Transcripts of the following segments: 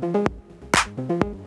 Música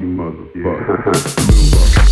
you motherfucker.